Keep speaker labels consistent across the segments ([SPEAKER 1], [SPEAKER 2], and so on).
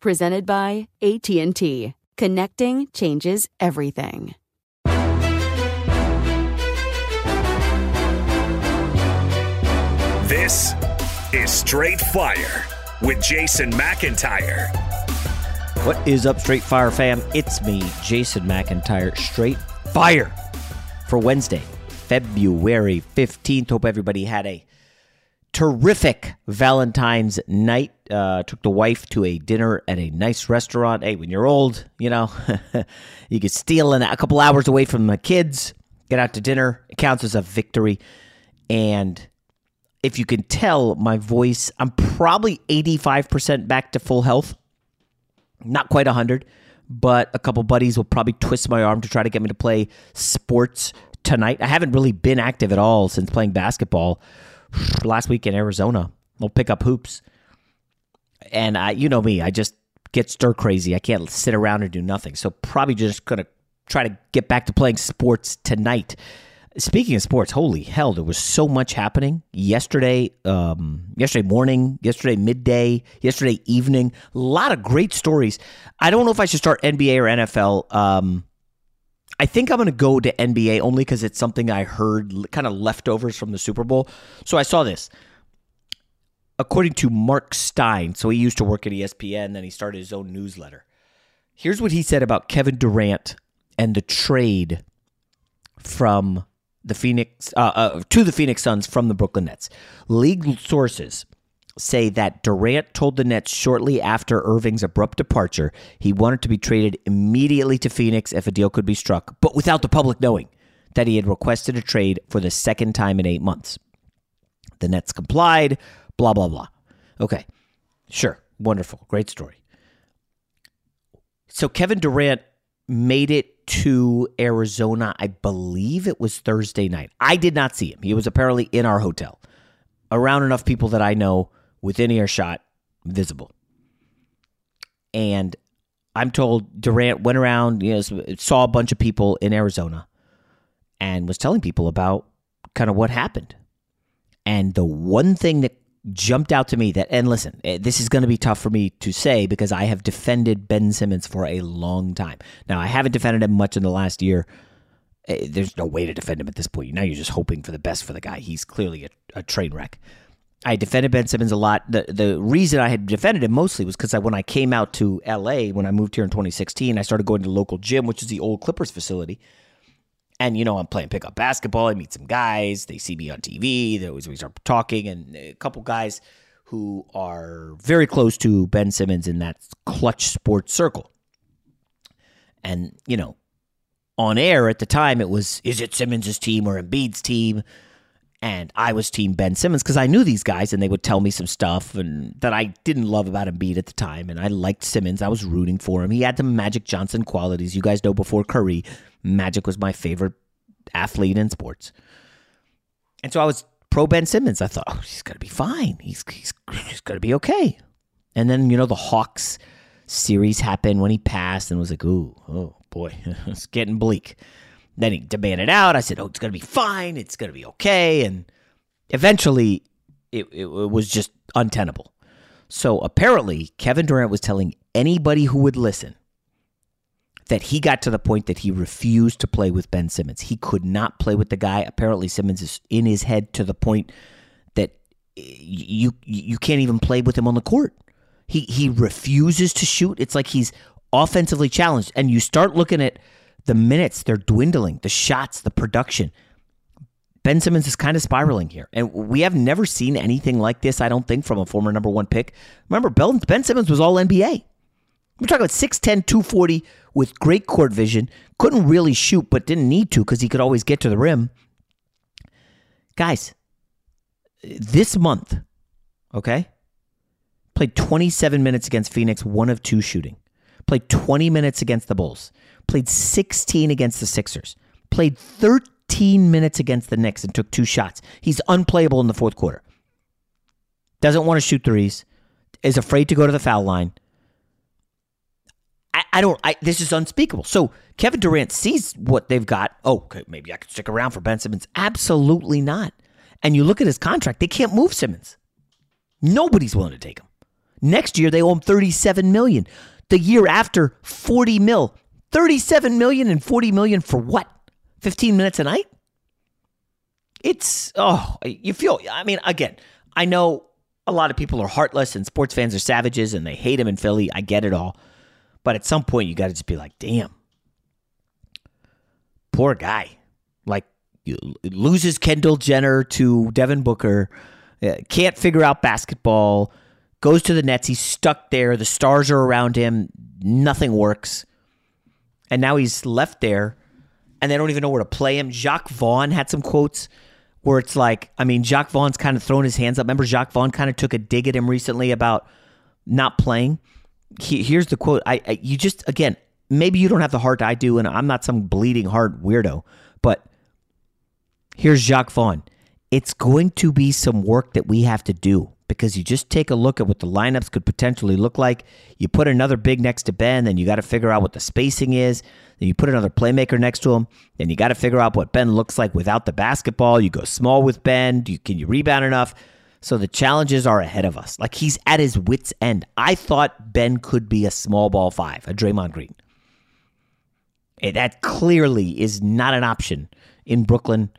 [SPEAKER 1] Presented by AT&T. Connecting changes everything.
[SPEAKER 2] This is Straight Fire with Jason McIntyre.
[SPEAKER 3] What is up, Straight Fire fam? It's me, Jason McIntyre, Straight Fire for Wednesday, February 15th. Hope everybody had a terrific Valentine's night. Uh, took the wife to a dinner at a nice restaurant. Hey, when you're old, you know, you could steal in a couple hours away from the kids, get out to dinner. It counts as a victory. And if you can tell my voice, I'm probably 85% back to full health. Not quite 100, but a couple buddies will probably twist my arm to try to get me to play sports tonight. I haven't really been active at all since playing basketball last week in Arizona. We'll pick up hoops. And I, you know me, I just get stir crazy. I can't sit around and do nothing. So probably just gonna try to get back to playing sports tonight. Speaking of sports, holy hell, there was so much happening yesterday, um, yesterday morning, yesterday midday, yesterday evening. A lot of great stories. I don't know if I should start NBA or NFL. Um, I think I'm going to go to NBA only because it's something I heard kind of leftovers from the Super Bowl. So I saw this. According to Mark Stein, so he used to work at ESPN, then he started his own newsletter. Here's what he said about Kevin Durant and the trade from the Phoenix uh, uh, to the Phoenix Suns from the Brooklyn Nets. League sources say that Durant told the Nets shortly after Irving's abrupt departure he wanted to be traded immediately to Phoenix if a deal could be struck, but without the public knowing that he had requested a trade for the second time in eight months. The Nets complied, blah, blah, blah. Okay, sure, wonderful, great story. So Kevin Durant made it to Arizona, I believe it was Thursday night. I did not see him. He was apparently in our hotel, around enough people that I know within earshot, visible. And I'm told Durant went around, you know, saw a bunch of people in Arizona and was telling people about kind of what happened. And the one thing that jumped out to me that, and listen, eh, this is going to be tough for me to say because I have defended Ben Simmons for a long time. Now, I haven't defended him much in the last year. Eh, there's no way to defend him at this point. Now you're just hoping for the best for the guy. He's clearly a, a train wreck. I defended Ben Simmons a lot. The the reason I had defended him mostly was because when I came out to LA, when I moved here in 2016, I started going to the local gym, which is the old Clippers facility. And you know, I'm playing pickup basketball. I meet some guys. They see me on TV. They always we start talking, and a couple guys who are very close to Ben Simmons in that Klutch sports circle. And you know, on air at the time, it was is it Simmons' team or Embiid's team? And I was team Ben Simmons because I knew these guys and they would tell me some stuff and that I didn't love about Embiid at the time. And I liked Simmons. I was rooting for him. He had the Magic Johnson qualities. You guys know before Curry, Magic was my favorite athlete in sports. And so I was pro Ben Simmons. I thought, oh, he's going to be fine. He's, he's, he's going to be okay. And then, you know, the Hawks series happened when he passed and was like, ooh, oh boy, it's getting bleak. Then he demanded out. I said, oh, it's to be fine. It's to be okay. And eventually it, it, it was just untenable. So apparently, Kevin Durant was telling anybody who would listen that he got to the point that he refused to play with Ben Simmons. He could not play with the guy. Apparently, Simmons is in his head to the point that you you can't even play with him on the court. He he refuses to shoot. It's like he's offensively challenged. And you start looking at the minutes, they're dwindling, the shots, the production. Ben Simmons is kind of spiraling here. And we have never seen anything like this, I don't think, from a former number one pick. Remember, Ben Simmons was all NBA. We're talking about 6'10, 240 with great court vision. Couldn't really shoot, but didn't need to because he could always get to the rim. Guys, this month, okay, played 27 minutes against Phoenix, one of two shooting. Played 20 minutes against the Bulls. Played 16 against the Sixers. Played 13 minutes against the Knicks and took two shots. He's unplayable in the fourth quarter. Doesn't want to shoot threes. Is afraid to go to the foul line I, I don't. I, this is unspeakable. So Kevin Durant sees what they've got. Oh, okay, maybe I could stick around for Ben Simmons. Absolutely not. And you look at his contract; they can't move Simmons. Nobody's willing to take him. Next year they owe him thirty-seven million. The year after, forty mil. Thirty-seven million and forty million for what? Fifteen minutes a night? It's oh, you feel. I mean, again, I know a lot of people are heartless and sports fans are savages and they hate him in Philly. I get it all. But at some point, you got to just be like, damn, poor guy. Like, loses Kendall Jenner to Devin Booker, uh, can't figure out basketball, goes to the Nets. He's stuck there. The stars are around him. Nothing works. And now he's left there, and they don't even know where to play him. Jacque Vaughn had some quotes where it's like, I mean, Jacque Vaughn's kind of thrown his hands up. Remember, Jacque Vaughn kind of took a dig at him recently about not playing he, here's the quote. I, I you just again maybe you don't have the heart I do, and I'm not some bleeding heart weirdo, but here's Jacque Vaughn. It's going to be some work that we have to do because you just take a look at what the lineups could potentially look like. You put another big next to Ben, then you got to figure out what the spacing is. Then you put another playmaker next to him, then you got to figure out what Ben looks like without the basketball. You go small with Ben. You, can you rebound enough? So the challenges are ahead of us. Like he's at his wits' end. I thought Ben could be a small ball five, a Draymond Green. And that clearly is not an option in Brooklyn,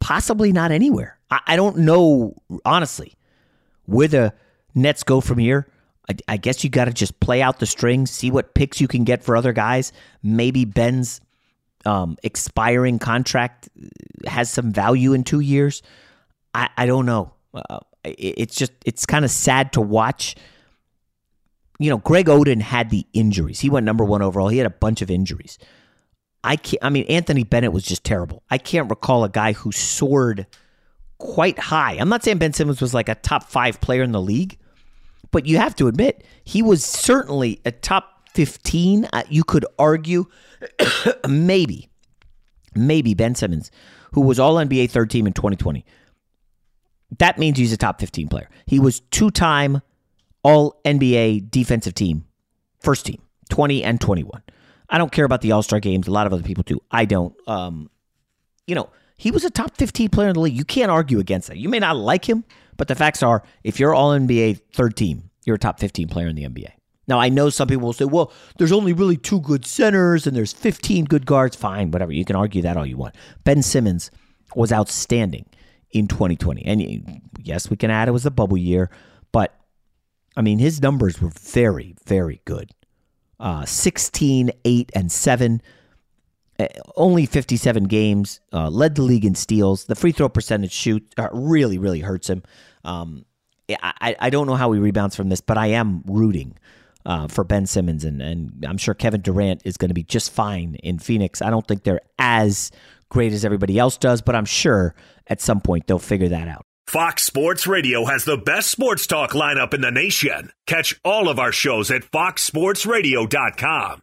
[SPEAKER 3] possibly not anywhere. I, I don't know, honestly, where the Nets go from here. I, I guess you got to just play out the strings, see what picks you can get for other guys. Maybe Ben's um, expiring contract has some value in two years. I, I don't know. Uh, it's just it's kind of sad to watch. You know, Greg Oden had the injuries. He went number one overall. He had a bunch of injuries. I can't. I mean, Anthony Bennett was just terrible. I can't recall a guy who soared quite high. I'm not saying Ben Simmons was like a top five player in the league, but you have to admit he was certainly a top 15. Uh, you could argue, maybe, maybe Ben Simmons, who was All NBA third team in 2020, that means he's a top 15 player. He was two time All NBA defensive team, first team, 20 and 21. I don't care about the All Star games. A lot of other people do. I don't. Um, you know, he was a top 15 player in the league. You can't argue against that. You may not like him, but the facts are if you're All NBA third team, you're a top 15 player in the NBA. Now, I know some people will say, well, there's only really two good centers and there's 15 good guards. Fine, whatever. You can argue that all you want. Ben Simmons was outstanding in 2020. And yes, we can add it was a bubble year, but I mean, his numbers were very, very good. Uh, 16, 8, and 7. Uh, only 57 games. Uh, led the league in steals. The free throw percentage shoot uh, really, really hurts him. Um, I, I don't know how he rebounds from this, but I am rooting uh, for Ben Simmons, and, and I'm sure Kevin Durant is going to be just fine in Phoenix. I don't think they're as great as everybody else does, but I'm sure at some point they'll figure that out.
[SPEAKER 2] Fox Sports Radio has the best sports talk lineup in the nation. Catch all of our shows at foxsportsradio.com.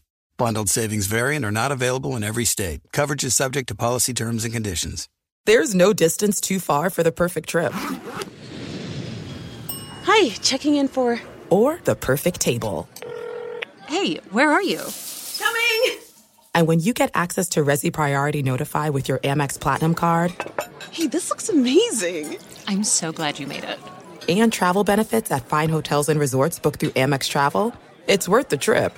[SPEAKER 4] Bundled savings variant are not available in every state. Coverage is subject to policy terms and conditions.
[SPEAKER 5] There's no distance too far for the perfect trip.
[SPEAKER 6] Hi, checking in for.
[SPEAKER 5] Or the perfect table.
[SPEAKER 6] Hey, where are you?
[SPEAKER 5] Coming! And when you get access to Resy Priority Notify with your Amex Platinum card.
[SPEAKER 6] Hey, this looks amazing! I'm so glad you made it.
[SPEAKER 5] And travel benefits at fine hotels and resorts booked through Amex Travel. It's worth the trip.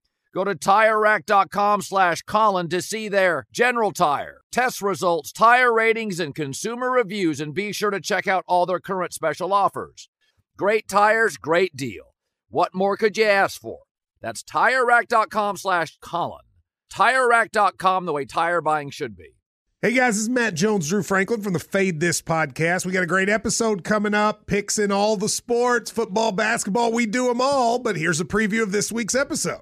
[SPEAKER 7] Go to TireRack.com slash Colin to see their general tire, test results, tire ratings, and consumer reviews, and be sure to check out all their current special offers. Great tires, great deal. What more could you ask for? That's TireRack.com slash Colin. TireRack.com, the way tire buying should be.
[SPEAKER 8] Hey guys, this is Matt Jones, Drew Franklin from the Fade This podcast. We got a great episode coming up, picks in all the sports, football, basketball, we do them all. But here's a preview of this week's episode.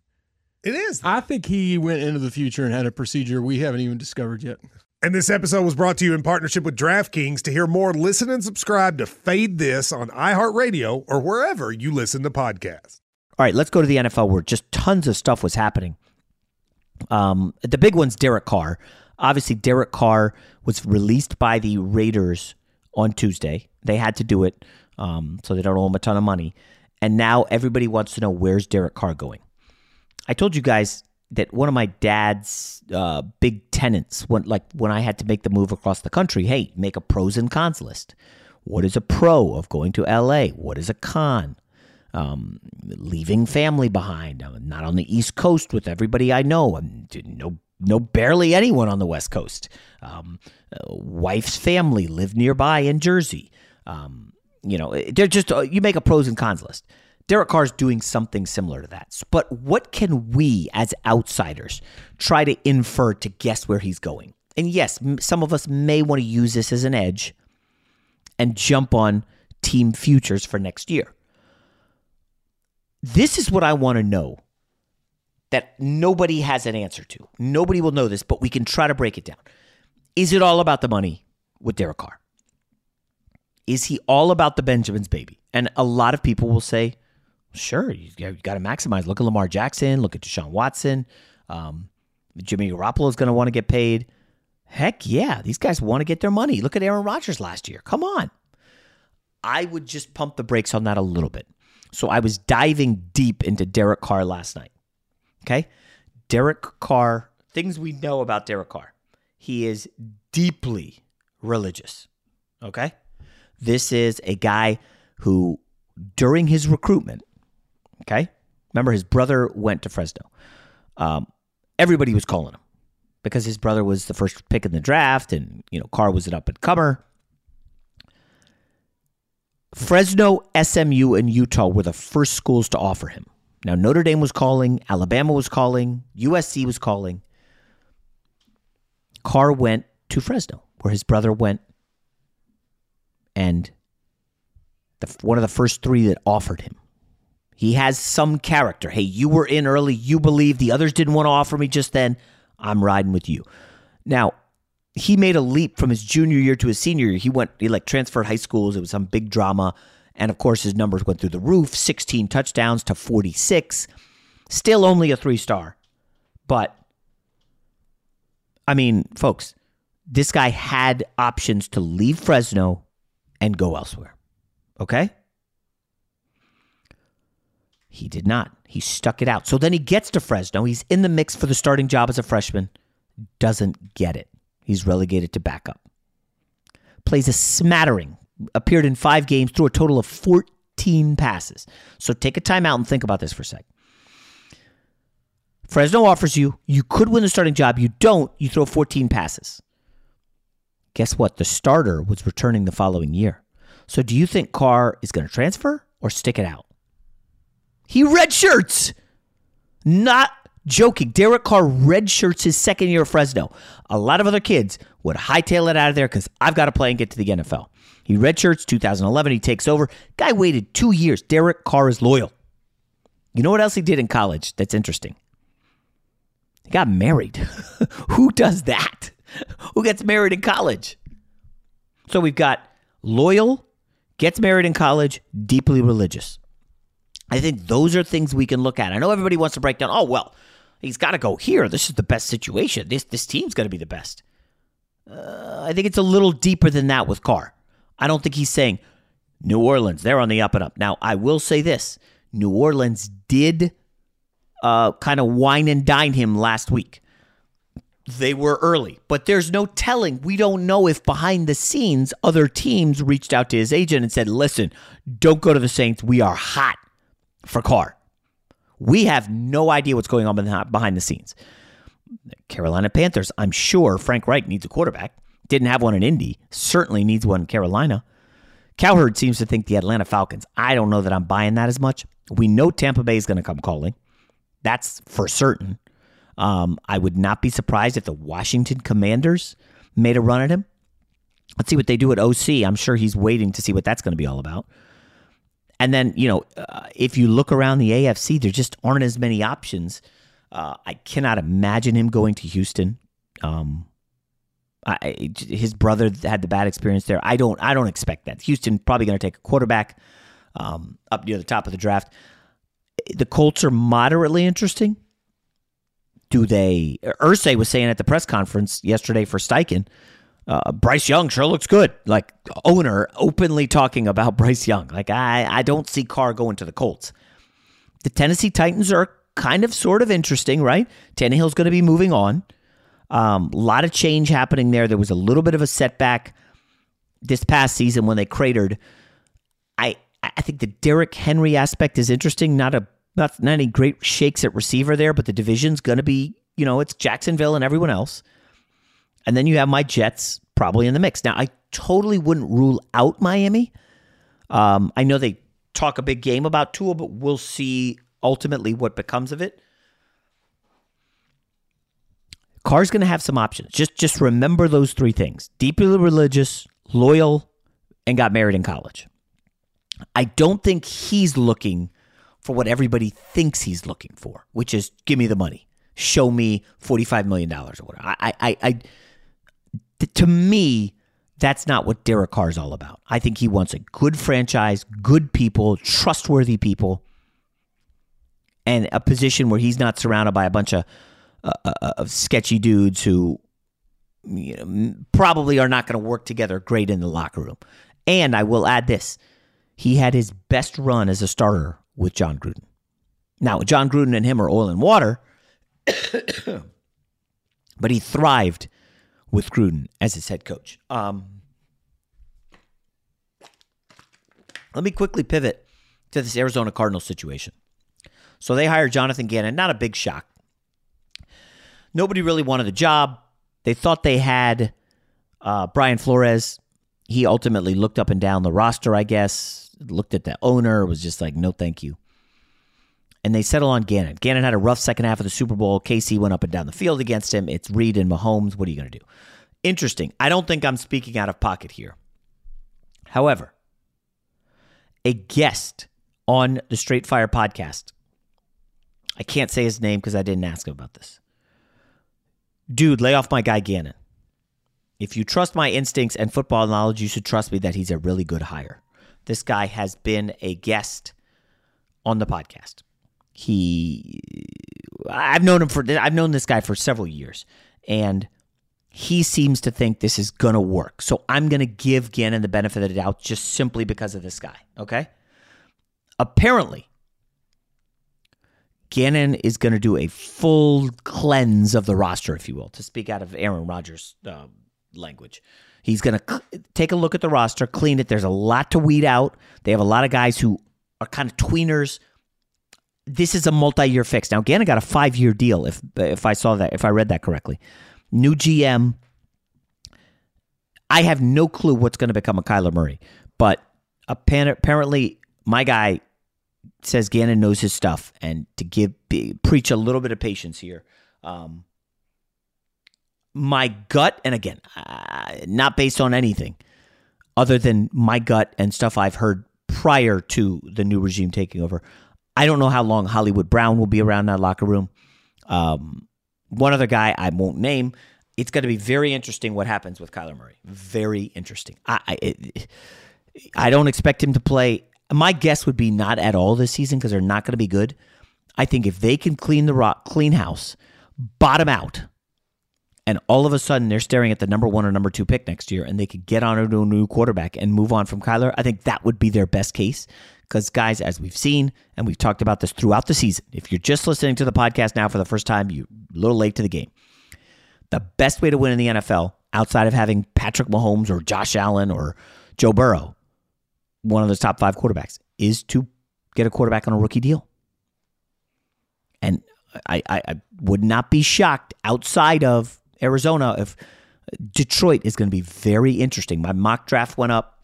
[SPEAKER 8] It is.
[SPEAKER 9] I think he went into the future and had a procedure we haven't even discovered yet.
[SPEAKER 8] And this episode was brought to you in partnership with DraftKings. To hear more, listen and subscribe to Fade This on iHeartRadio or wherever you listen to podcasts.
[SPEAKER 3] All right, let's go to the NFL where just tons of stuff was happening. Um, the big one's Derek Carr. Obviously, Derek Carr was released by the Raiders on Tuesday. They had to do it, um, so they don't owe him a ton of money. And now everybody wants to know where's Derek Carr going. I told you guys that one of my dad's uh, big tenants, when like when I had to make the move across the country, hey, make a pros and cons list. What is a pro of going to LA? What is a con? Um, leaving family behind. I'm not on the East Coast with everybody I know. I'm no no barely anyone on the West Coast. Um, uh, wife's family live nearby in Jersey. Um, you know, they're just uh, you make a pros and cons list. Derek Carr Carr's doing something similar to that. But what can we as outsiders try to infer to guess where he's going? And yes, some of us may want to use this as an edge and jump on team futures for next year. This is what I want to know that nobody has an answer to. Nobody will know this, but we can try to break it down. Is it all about the money with Derek Carr? Is he all about the Benjamin's baby? And a lot of people will say, sure, you got to maximize. Look at Lamar Jackson. Look at Deshaun Watson. Um, Jimmy Garoppolo is going to want to get paid. Heck yeah, these guys want to get their money. Look at Aaron Rodgers last year. Come on. I would just pump the brakes on that a little bit. So I was diving deep into Derek Carr last night. Okay? Derek Carr, things we know about Derek Carr. He is deeply religious. Okay? This is a guy who, during his recruitment, okay? Remember, his brother went to Fresno. Um, everybody was calling him because his brother was the first pick in the draft, and you know Carr was an up and comer. Fresno, SMU, and Utah were the first schools to offer him. Now Notre Dame was calling, Alabama was calling, USC was calling. Carr went to Fresno, where his brother went, and the, one of the first three that offered him. He has some character. Hey, you were in early. You believe the others didn't want to offer me just then. I'm riding with you. Now, he made a leap from his junior year to his senior year. He went, he like transferred high schools. It was some big drama. And of course, his numbers went through the roof 16 touchdowns to 46. Still only a three star. But, I mean, folks, this guy had options to leave Fresno and go elsewhere. Okay? He did not. He stuck it out. So then he gets to Fresno. He's in the mix for the starting job as a freshman. Doesn't get it. He's relegated to backup. Plays a smattering. Appeared in five games, threw a total of 14 passes. So take a timeout and think about this for a sec. Fresno offers you, you could win the starting job. You don't, you throw 14 passes. Guess what? The starter was returning the following year. So do you think Carr is going to transfer or stick it out? He redshirts. Not joking. Derek Carr redshirts his second year at Fresno. A lot of other kids would hightail it out of there because I've got to play and get to the NFL. He redshirts 2011. He takes over. Guy waited two years. Derek Carr is loyal. You know what else he did in college that's interesting? He got married. Who does that? Who gets married in college? So we've got loyal, gets married in college, deeply religious. I think those are things we can look at. I know everybody wants to break down, oh, well, he's got to go here. This is the best situation. This, this team's going to be the best. Uh, I think it's a little deeper than that with Carr. I don't think he's saying New Orleans, they're on the up and up. Now, I will say this New Orleans did uh, kind of wine and dine him last week. They were early, but there's no telling. We don't know if behind the scenes other teams reached out to his agent and said, listen, don't go to the Saints. We are hot for Carr. We have no idea what's going on behind the scenes. Carolina Panthers, I'm sure Frank Reich needs a quarterback. Didn't have one in Indy, certainly needs one in Carolina. Cowherd seems to think the Atlanta Falcons. I don't know that I'm buying that as much. We know Tampa Bay is going to come calling. That's for certain. Um, I would not be surprised if the Washington Commanders made a run at him. Let's see what they do at OC. I'm sure he's waiting to see what that's going to be all about. And then, you know, uh, if you look around the AFC, there just aren't as many options. Uh, I cannot imagine him going to Houston. Um, I, his brother had the bad experience there. I don't. I don't expect that. Houston probably going to take a quarterback um, up near the top of the draft. The Colts are moderately interesting. Do they? Irsay was saying at the press conference yesterday for Steichen uh, Bryce Young sure looks good. Like owner openly talking about Bryce Young. Like I, I don't see Carr going to the Colts. The Tennessee Titans are kind of sort of interesting, right? Tannehill's going to be moving on. A um, lot of change happening there. There was a little bit of a setback this past season when they cratered. I I think the Derrick Henry aspect is interesting. Not a not, not any great shakes at receiver there, but the division's going to be you know it's Jacksonville and everyone else. And then you have my Jets probably in the mix. Now, I totally wouldn't rule out Miami. Um, I know they talk a big game about Tua, but we'll see ultimately what becomes of it. Carr's going to have some options. Just just remember those three things: deeply religious, loyal, and got married in college. I don't think he's looking for what everybody thinks he's looking for, which is give me the money, show me forty five million dollars or whatever. I I I to me, that's not what Derek Carr is all about. I think he wants a good franchise, good people, trustworthy people, and a position where he's not surrounded by a bunch of, uh, uh, uh, of sketchy dudes who you know, probably are not going to work together great in the locker room. And I will add this he had his best run as a starter with Jon Gruden. Now, Jon Gruden and him are oil and water, but he thrived with Gruden as his head coach. Um, let me quickly pivot to this Arizona Cardinals situation. So they hired Jonathan Gannon, not a big shock. Nobody really wanted the job. They thought they had uh, Brian Flores. He ultimately looked up and down the roster, I guess, looked at the owner, was just like, no, thank you. And they settle on Gannon. Gannon had a rough second half of the Super Bowl. KC went up and down the field against him. It's Reed and Mahomes. What are you going to do? Interesting. I don't think I'm speaking out of pocket here. However, a guest on the Straight Fire podcast, I can't say his name because I didn't ask him about this. Dude, lay off my guy Gannon. If you trust my instincts and football knowledge, you should trust me that he's a really good hire. This guy has been a guest on the podcast. He I've known him for I've known this guy for several years and he seems to think this is going to work. So I'm going to give Gannon the benefit of the doubt just simply because of this guy, okay? Apparently, Gannon is going to do a full cleanse of the roster, if you will, to speak out of Aaron Rodgers' uh, language. He's going to take a look at the roster, clean it. There's a lot to weed out. They have a lot of guys who are kind of tweeners. This is a multi-year fix. Now, Gannon got a five-year deal. If if I saw that, if I read that correctly, new GM. I have no clue what's going to become of Kyler Murray, but apparently, my guy says Gannon knows his stuff, and to give preach a little bit of patience here. Um, my gut, and again, uh, not based on anything other than my gut and stuff I've heard prior to the new regime taking over. I don't know how long Hollywood Brown will be around that locker room. Um, one other guy I won't name. It's going to be very interesting what happens with Kyler Murray. Very interesting. I I, I don't expect him to play. My guess would be not at all this season because they're not going to be good. I think if they can clean the rock, clean house, bottom out, and all of a sudden they're staring at the number one or number two pick next year, and they could get on to a new quarterback and move on from Kyler, I think that would be their best case. Because, guys, as we've seen, and we've talked about this throughout the season, if you're just listening to the podcast now for the first time, you're a little late to the game. The best way to win in the NFL, outside of having Patrick Mahomes or Josh Allen or Joe Burrow, one of those top five quarterbacks, is to get a quarterback on a rookie deal. And I, I, I would not be shocked outside of Arizona if Detroit is going to be very interesting. My mock draft went up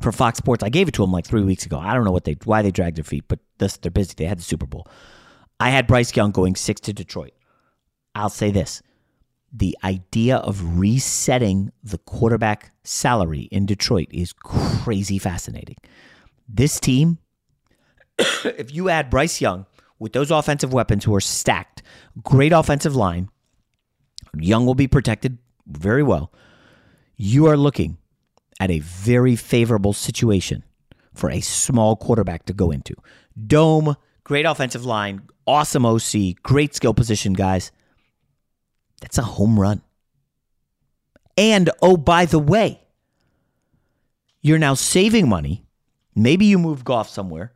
[SPEAKER 3] for Fox Sports. I gave it to them like three weeks ago. I don't know what they why they dragged their feet, but this, they're busy. They had the Super Bowl. I had Bryce Young going six to Detroit. I'll say this: the idea of resetting the quarterback salary in Detroit is crazy fascinating. This team, if you add Bryce Young with those offensive weapons who are stacked, great offensive line, Young will be protected very well. You are looking at a very favorable situation for a small quarterback to go into. Dome, great offensive line, awesome OC, great skill position guys. That's a home run. And oh, by the way, you're now saving money. Maybe you move Goff somewhere.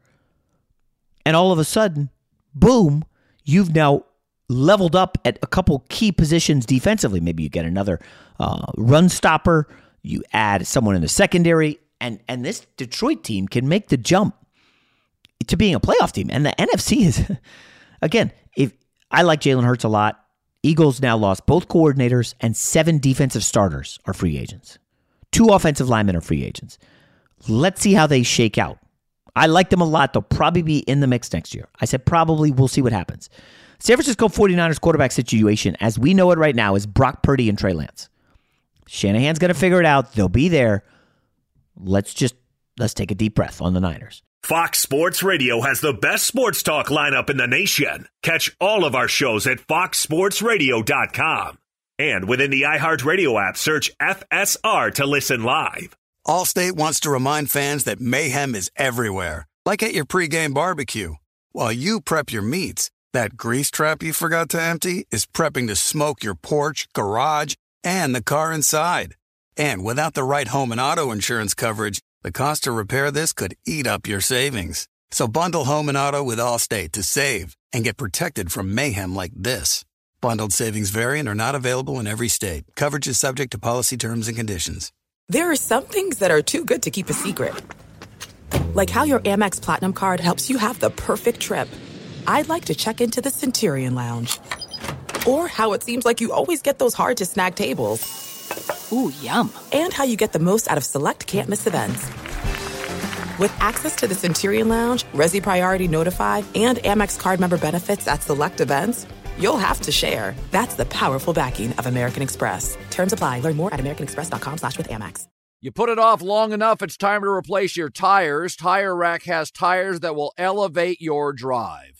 [SPEAKER 3] And all of a sudden, boom, you've now leveled up at a couple key positions defensively. Maybe you get another uh, run stopper, you add someone in the secondary, and and this Detroit team can make the jump to being a playoff team. And the NFC is again, if I like Jalen Hurts a lot. Eagles now lost both coordinators and seven defensive starters are free agents. Two offensive linemen are free agents. Let's see how they shake out. I like them a lot. They'll probably be in the mix next year. I said probably. We'll see what happens. San Francisco 49ers quarterback situation, as we know it right now, is Brock Purdy and Trey Lance. Shanahan's going to figure it out. They'll be there. Let's just let's take a deep breath on the Niners.
[SPEAKER 2] Fox Sports Radio has the best sports talk lineup in the nation. Catch all of our shows at foxsportsradio.com. And within the iHeartRadio app, search FSR to listen live.
[SPEAKER 4] Allstate wants to remind fans that mayhem is everywhere, like at your pregame barbecue. While you prep your meats, that grease trap you forgot to empty is prepping to smoke your porch, garage, and the car inside. And without the right home and auto insurance coverage, the cost to repair this could eat up your savings. So bundle home and auto with Allstate to save and get protected from mayhem like this. Bundled savings vary and are not available in every state. Coverage is subject to policy terms and conditions.
[SPEAKER 5] There are some things that are too good to keep a secret. Like how your Amex Platinum card helps you have the perfect trip. I'd like to check into the Centurion Lounge. Or how it seems like you always get those hard to snag tables.
[SPEAKER 6] Ooh, yum.
[SPEAKER 5] And how you get the most out of select can't miss events. With access to the Centurion Lounge, Resy Priority Notified, and Amex card member benefits at select events, you'll have to share. That's the powerful backing of American Express. Terms apply. Learn more at americanexpress.com slash with Amex.
[SPEAKER 7] You put it off long enough, it's time to replace your tires. Tire Rack has tires that will elevate your drive.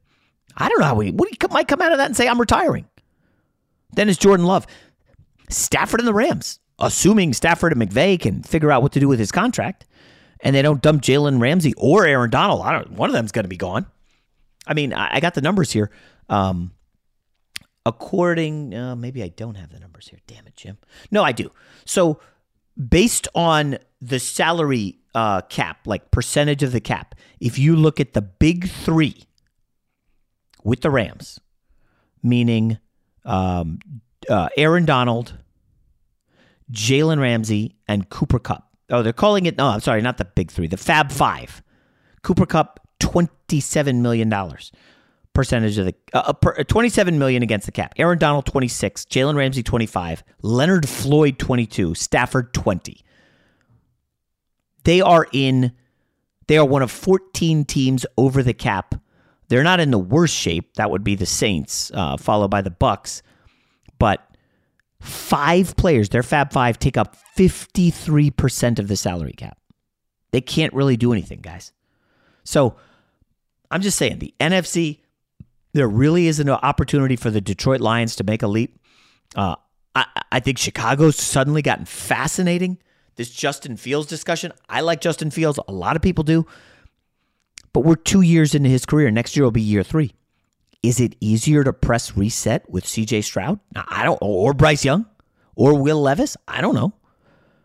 [SPEAKER 3] I don't know how he, what he might come out of that and say, I'm retiring. Then it's Jordan Love. Stafford and the Rams, assuming Stafford and McVay can figure out what to do with his contract and they don't dump Jalen Ramsey or Aaron Donald. I don't, one of them's going to be gone. I mean, I, I got the numbers here. Um, according, uh, maybe I don't have the numbers here. Damn it, Jim. No, I do. So based on the salary uh, cap, like percentage of the cap, if you look at the big three with the Rams, meaning um, uh, Aaron Donald, Jalen Ramsey, and Cooper Kupp. Oh, they're calling it. No, I'm sorry, not the big three. The Fab Five. Cooper Kupp, twenty-seven million dollars percentage of the uh, per, 27 million against the cap. Aaron Donald 26, Jalen Ramsey 25, Leonard Floyd 22, Stafford 20. They are in they are one of 14 teams over the cap. They're not in the worst shape. That would be the Saints, uh, followed by the Bucs. But five players, their Fab Five, take up 53% of the salary cap. They can't really do anything, guys. So I'm just saying the NFC there really is an opportunity for the Detroit Lions to make a leap. Uh, I, I think Chicago's suddenly gotten fascinating. This Justin Fields discussion. I like Justin Fields. A lot of people do. But we're two years into his career. Next year will be year three. Is it easier to press reset with CJ Stroud? I don't, or Bryce Young, or Will Levis? I don't know.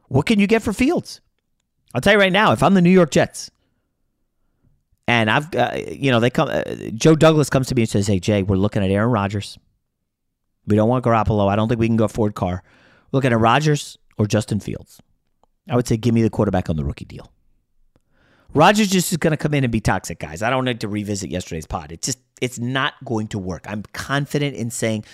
[SPEAKER 3] What can you get for Fields? I'll tell you right now. If I'm the New York Jets, and I've, uh, you know, they come. Uh, Joe Douglas comes to me and says, "Hey Jay, we're looking at Aaron Rodgers. We don't want Garoppolo. I don't think we can go Ford Carr. We're looking at Rodgers or Justin Fields. I would say, give me the quarterback on the rookie deal. Rodgers just is going to come in and be toxic, guys. I don't need to revisit yesterday's pod. It's just, it's not going to work. I'm confident in saying."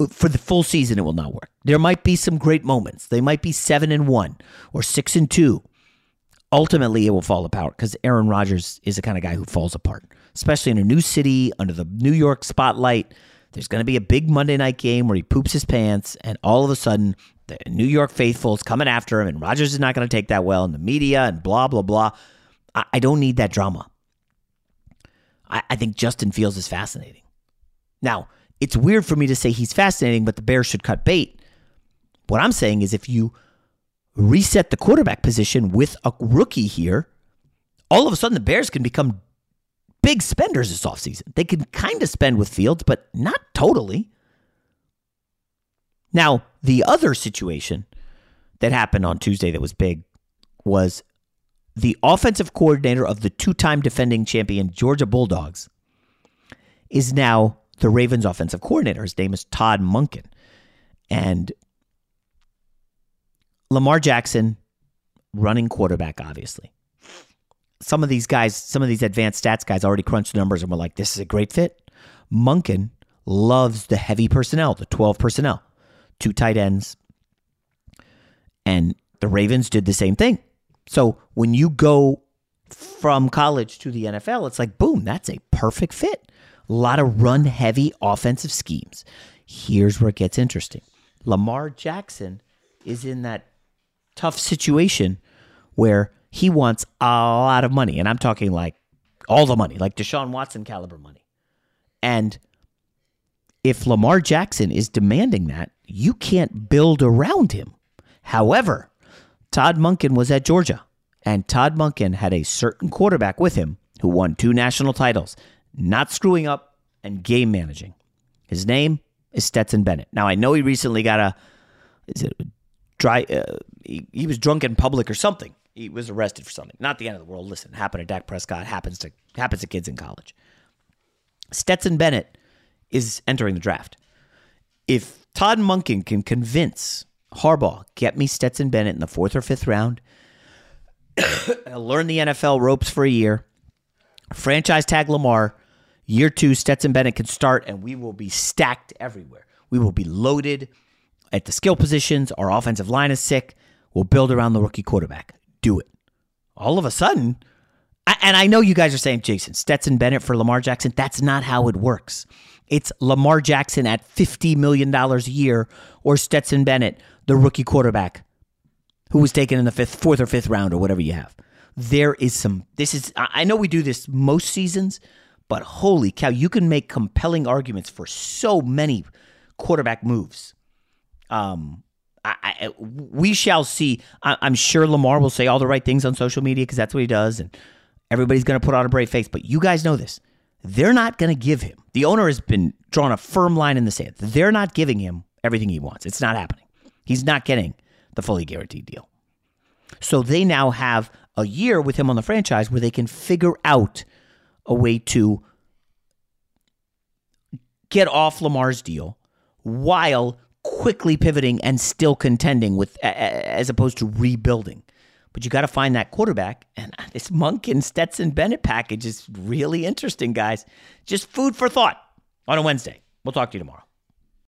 [SPEAKER 3] Uh, for the full season, it will not work. There might be some great moments. They might be seven and one or six and two ultimately it will fall apart because Aaron Rodgers is the kind of guy who falls apart, especially in a new city under the New York spotlight. There's going to be a big Monday night game where he poops his pants, and all of a sudden, the New York faithful is coming after him, and Rodgers is not going to take that well in the media and blah, blah, blah. I, I don't need that drama. I, I think Justin Fields is fascinating. Now, it's weird for me to say he's fascinating, but the Bears should cut bait. What I'm saying is if you reset the quarterback position with a rookie here, all of a sudden the Bears can become big spenders this offseason. They can kind of spend with Fields, but not totally. Now, the other situation that happened on Tuesday that was big was the offensive coordinator of the two time defending champion Georgia Bulldogs is now the Ravens offensive coordinator. His name is Todd Monken. And Lamar Jackson, running quarterback, obviously. Some of these guys, some of these advanced stats guys already crunched the numbers and were like, this is a great fit. Monken loves the heavy personnel, the 12 personnel, two tight ends. And the Ravens did the same thing. So when you go from college to the NFL, it's like, boom, that's a perfect fit. A lot of run heavy offensive schemes. Here's where it gets interesting Lamar Jackson is in that tough situation where he wants a lot of money. And I'm talking like all the money, like Deshaun Watson caliber money. And if Lamar Jackson is demanding that, you can't build around him. However, Todd Monken was at Georgia, and Todd Monken had a certain quarterback with him who won two national titles, not screwing up and game managing. His name is Stetson Bennett. Now I know he recently got a is it dry uh, he, he was drunk in public or something. He was arrested for something. Not the end of the world. Listen, happened to Dak Prescott, happens to happens to kids in college. Stetson Bennett is entering the draft. If Todd Monken can convince Harbaugh, get me Stetson Bennett in the fourth or fifth round. learn the NFL ropes for a year. Franchise tag Lamar. Year two, Stetson Bennett can start, and we will be stacked everywhere. We will be loaded at the skill positions. Our offensive line is sick. We'll build around the rookie quarterback. Do it. All of a sudden, and I know you guys are saying, Jason, Stetson Bennett for Lamar Jackson. That's not how it works. It's Lamar Jackson at $50 million a year or Stetson Bennett the rookie quarterback who was taken in the fifth, fourth or fifth round or whatever you have. There is some. This is. I know we do this most seasons, but holy cow, you can make compelling arguments for so many quarterback moves. Um, I, I, we shall see. I, am sure Lamar will say all the right things on social media because that's what he does, and everybody's going to put on a brave face. But you guys know this. They're not going to give him. The owner has been drawn a firm line in the sand. They're not giving him everything he wants. It's not happening. He's not getting the fully guaranteed deal. So they now have a year with him on the franchise where they can figure out a way to get off Lamar's deal while quickly pivoting and still contending with as opposed to rebuilding. But you got to find that quarterback, and this Monken Stetson Bennett package is really interesting, guys. Just food for thought on a Wednesday. We'll talk to you tomorrow.